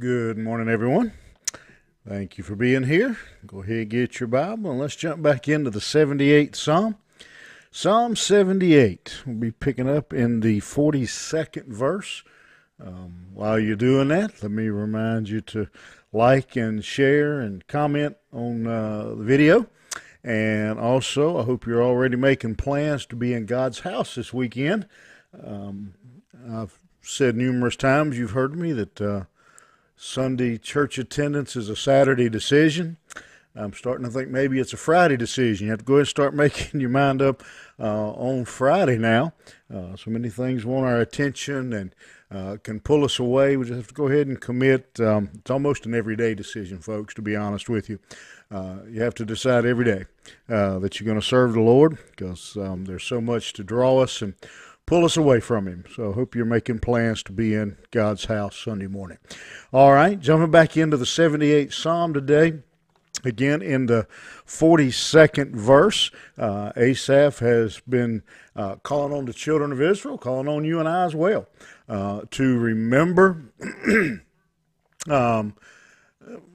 Good morning, everyone. Thank you for being here. Go ahead get your Bible and let's jump back into the 78th Psalm. Psalm 78. We'll be picking up in the 42nd verse. Um, while you're doing that, let me remind you to like and share and comment on uh, the video. And also, I hope you're already making plans to be in God's house this weekend. Um, I've said numerous times, you've heard me, that uh, Sunday church attendance is a Saturday decision. I'm starting to think maybe it's a Friday decision. You have to go ahead and start making your mind up uh, on Friday now. Uh, so many things want our attention and uh, can pull us away. We just have to go ahead and commit. Um, it's almost an everyday decision, folks, to be honest with you. Uh, you have to decide every day uh, that you're going to serve the Lord because um, there's so much to draw us and pull us away from Him. So hope you're making plans to be in God's house Sunday morning. All right, jumping back into the 78th Psalm today. Again, in the 42nd verse, uh, Asaph has been uh, calling on the children of Israel, calling on you and I as well, uh, to remember um,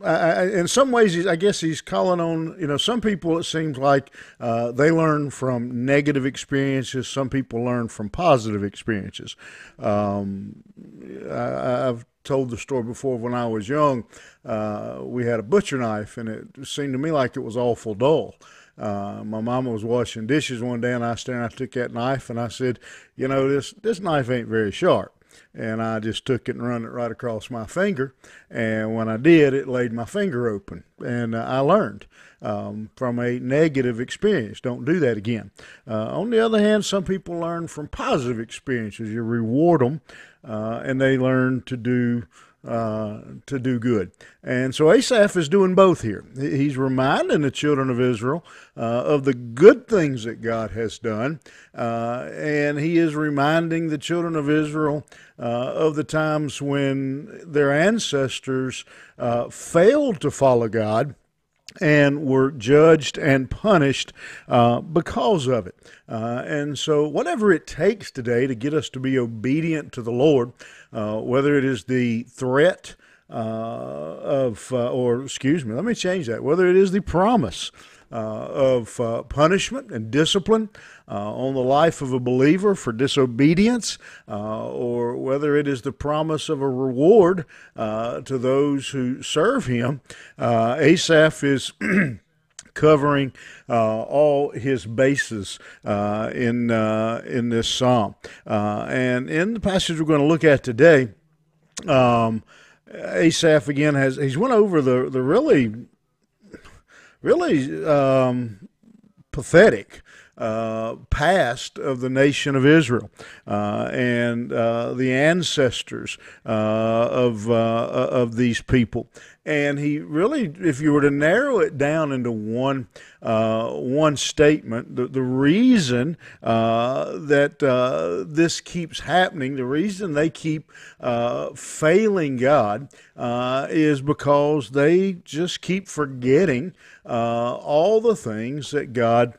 I, in some ways, I guess he's calling on, you know, some people it seems like uh, they learn from negative experiences, some people learn from positive experiences. Um, I, have told the story before when I was young. Uh, we had a butcher knife, and it seemed to me like it was awful dull. Uh, my mama was washing dishes one day, and I stand. I took that knife, and I said, "You know, this this knife ain't very sharp." And I just took it and run it right across my finger. And when I did, it laid my finger open, and uh, I learned um, from a negative experience. Don't do that again. Uh, on the other hand, some people learn from positive experiences. You reward them, uh, and they learn to do uh, to do good. And so Asaph is doing both here. He's reminding the children of Israel uh, of the good things that God has done, uh, and he is reminding the children of Israel uh, of the times when their ancestors uh, failed to follow God and were judged and punished uh, because of it. Uh, and so, whatever it takes today to get us to be obedient to the Lord, uh, whether it is the threat uh, of, uh, or excuse me, let me change that, whether it is the promise of uh, punishment and discipline uh, on the life of a believer for disobedience, or whether it is the promise of a reward to those who serve him. Asaph is. covering uh, all his bases uh, in uh, in this psalm. and in the passage we're going to look at today, um, Asaph again has he's went over the the really really um, pathetic uh, past of the nation of Israel uh, and uh, the ancestors uh, of uh, of these people. And he really, if you were to narrow it down into one uh, one statement, the, the reason that this keeps happening, the reason they keep failing God, is because they just keep forgetting all the things that God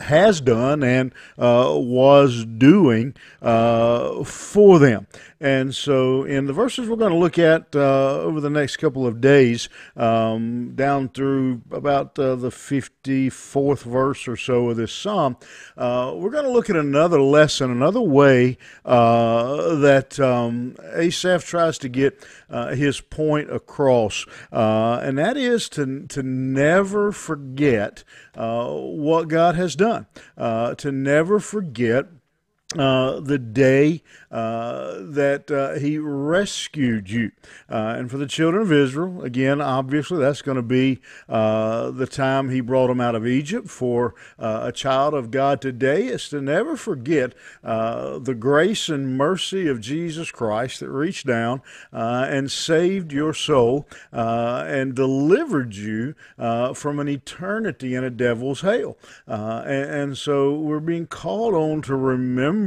has done and uh, was doing uh, for them. And so, in the verses we're going to look at uh, over the next couple of days, um, down through about uh, the 54th verse or so of this psalm, uh, we're going to look at another lesson, another way uh, that um, Asaph tries to get uh, his point across, uh, and that is to, to never forget what God has done, to never forget uh, the day uh, that uh, he rescued you. Uh, and for the children of Israel, again, obviously, that's going to be uh, the time he brought them out of Egypt. For uh, a child of God today is to never forget the grace and mercy of Jesus Christ that reached down and saved your soul and delivered you from an eternity in a devil's hell. And, and so we're being called on to remember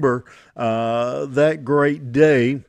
uh, that great day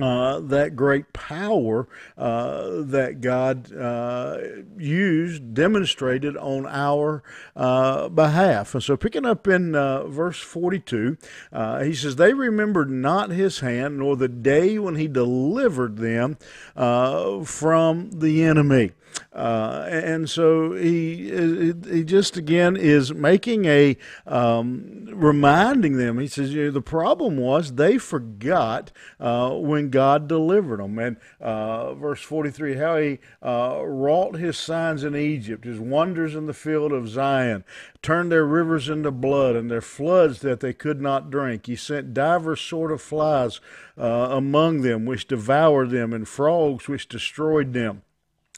uh, that great power uh, that God uh, used, demonstrated on our uh, behalf. And so, picking up in uh, verse 42, uh, he says, They remembered not his hand, nor the day when he delivered them from the enemy. Uh, and so he he just again is making a um, reminding them. He says, you know, the problem was they forgot uh, when God delivered them. And uh, verse forty three, how he uh, wrought his signs in Egypt, his wonders in the field of Zoan, turned their rivers into blood and their floods that they could not drink. He sent divers sort of flies uh, among them, which devoured them, and frogs which destroyed them.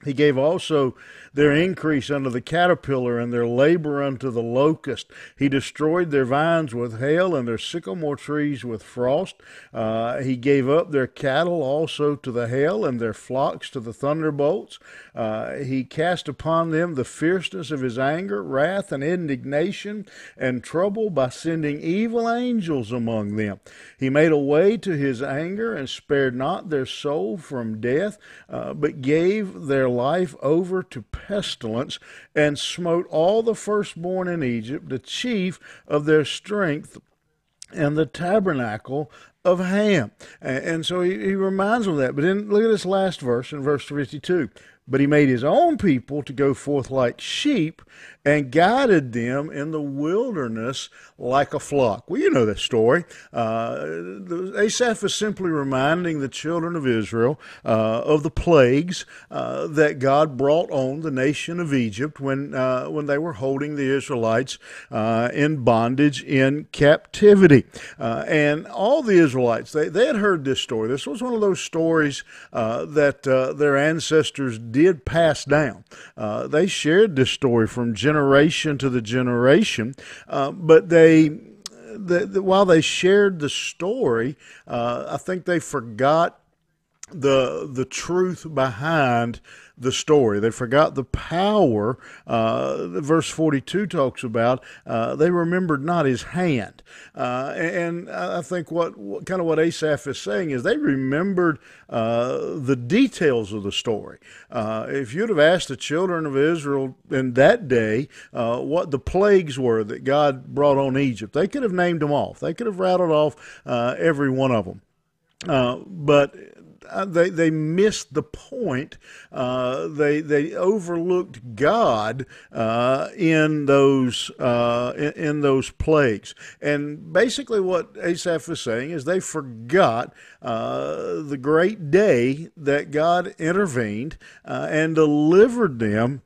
He gave also their increase unto the caterpillar and their labor unto the locust. He destroyed their vines with hail and their sycamore trees with frost. Uh, he gave up their cattle also to the hail and their flocks to the thunderbolts. Uh, he cast upon them the fierceness of his anger, wrath, and indignation, and trouble by sending evil angels among them. He made a way to his anger and spared not their soul from death, uh, but gave their life over to pestilence and smote all the firstborn in Egypt, the chief of their strength and the tabernacle of Ham. And so he, he reminds them of that. But then look at this last verse in verse 52. But he made his own people to go forth like sheep and guided them in the wilderness like a flock. Well, you know that story. Uh, Asaph is simply reminding the children of Israel uh, of the plagues uh, that God brought on the nation of Egypt when uh, when they were holding the Israelites uh, in bondage in captivity. Uh, and all the Israelites they, they had heard this story. This was one of those stories that their ancestors did pass down. they shared this story from generation to the generation, but they the, the, while they shared the story, uh, I think they forgot the the truth behind the story. They forgot the power. Uh, verse 42 talks about uh, they remembered not his hand. Uh, and I think what, what, kind of what Asaph is saying is they remembered uh, the details of the story. Uh, if you'd have asked the children of Israel in that day uh, what the plagues were that God brought on Egypt, they could have named them off. They could have rattled off every one of them. but uh, they they missed the point. Uh, they they overlooked God uh, in those uh, in, in, those plagues. And basically, what Asaph is saying is they forgot uh, the great day that God intervened and delivered them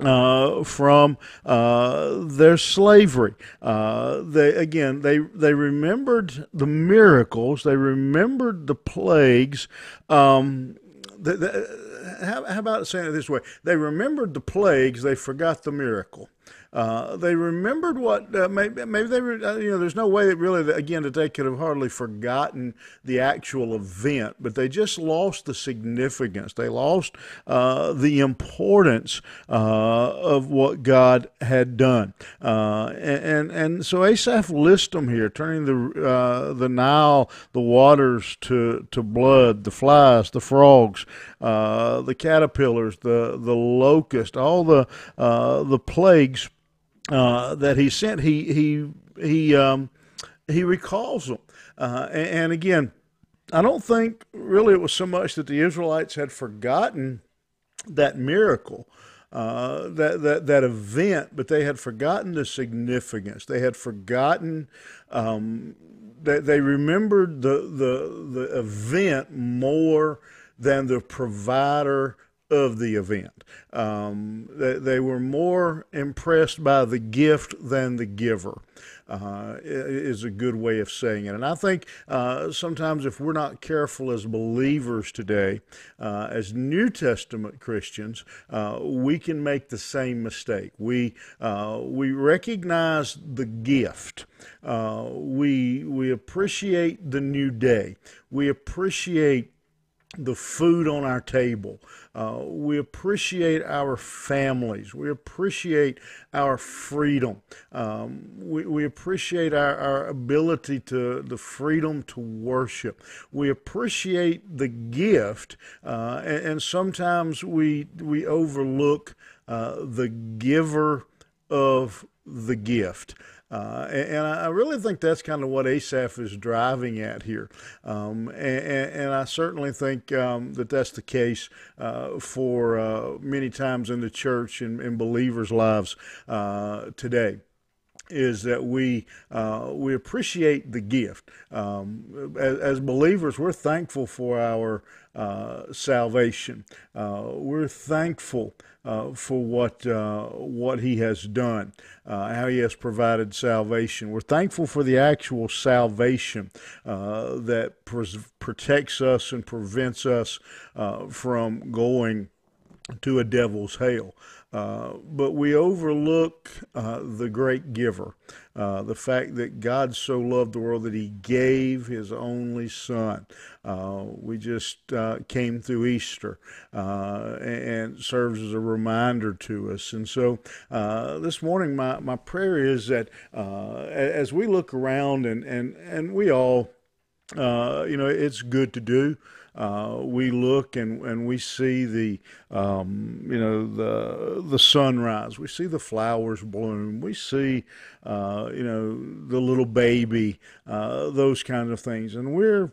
uh, from uh, their slavery. Uh, they again, they they remembered the miracles. They remembered the plagues. Um, the, the, how, how, about saying it this way? They remembered the plagues. They forgot the miracle. Uh, they remembered what uh, maybe, maybe they were, uh, you know, there's no way that really, again, that they could have hardly forgotten the actual event, but they just lost the significance. They lost uh, the importance uh, of what God had done. and, and, and so Asaph lists them here, turning the, the Nile, the waters to, to blood, the flies, the frogs, the caterpillars, the, the locust, all the, the plagues uh, that he sent, he he he um, he recalls them. Uh, and, and, again, I don't think really it was so much that the Israelites had forgotten that miracle. Uh, that, that that event, but they had forgotten the significance. They had forgotten um, they remembered the the the event more than the provider of the event. Um, they, they, were more impressed by the gift than the giver. Uh, is a good way of saying it. And I think uh, sometimes if we're not careful as believers today, uh, as New Testament Christians, uh, we can make the same mistake. We uh, we recognize the gift. Uh, we we appreciate the new day. We appreciate the food on our table. Uh, we appreciate our families. We appreciate our freedom. Um, we, we appreciate our, our ability to the freedom to worship. We appreciate the gift, uh, and, and, sometimes we we overlook uh, the giver of the gift. Uh, and, I really think that's kind of what Asaph is driving at here. Um, and, and, I certainly think um, that that's the case uh, for uh, many times in the church and in believers' lives uh, today is that we uh, we appreciate the gift. Um, as, as, believers, we're thankful for our uh, salvation. Uh, we're thankful uh, for what uh, what He has done, uh, how He has provided salvation. We're thankful for the actual salvation that pres- protects us and prevents us from going to a devil's hell. Uh, but we overlook uh, the great giver, uh, the fact that God so loved the world that he gave his only son. Uh, we just uh, came through Easter and serves as a reminder to us. And so this morning, my, my prayer is that as we look around, and, and, and we all, you know, it's good to do uh, we look and, and we see the um, you know the the sunrise. We see the flowers bloom. We see uh, you know the little baby. Uh, those kinds of things, and we're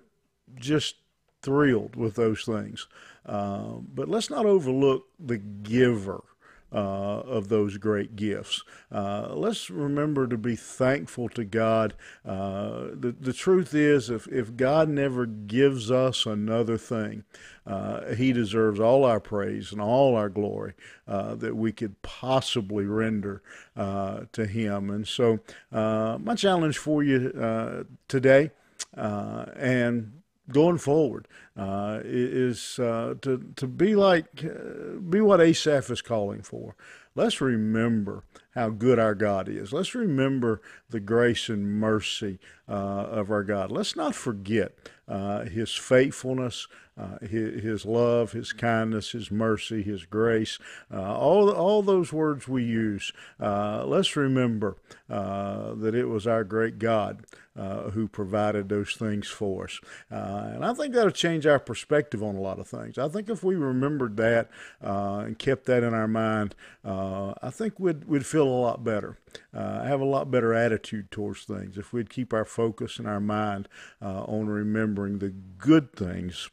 just thrilled with those things. Uh, but let's not overlook the giver uh, of those great gifts. Uh, let's remember to be thankful to God. Uh, the, the truth is, if, if God never gives us another thing, uh, He deserves all our praise and all our glory uh, that we could possibly render to Him. And so, my challenge for you today, and going forward uh, is uh, to to be like uh, be what Asaph is calling for. Let's remember how good our God is. Let's remember the grace and mercy of our God. Let's not forget uh, His faithfulness, uh, his, his, love, His kindness, His mercy, His grace, uh, all, all those words we use. Uh, let's remember uh, that it was our great God uh, who provided those things for us. and I think that'll change our perspective on a lot of things. I think if we remembered that and kept that in our mind, I think we'd, we'd feel a lot better. Uh, have a lot better attitude towards things if we'd keep our focus and our mind uh, on remembering the good things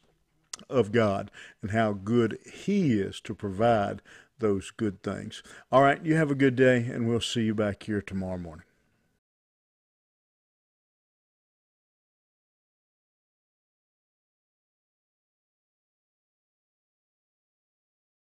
of God and how good He is to provide those good things. All right, you have a good day, and we'll see you back here tomorrow morning.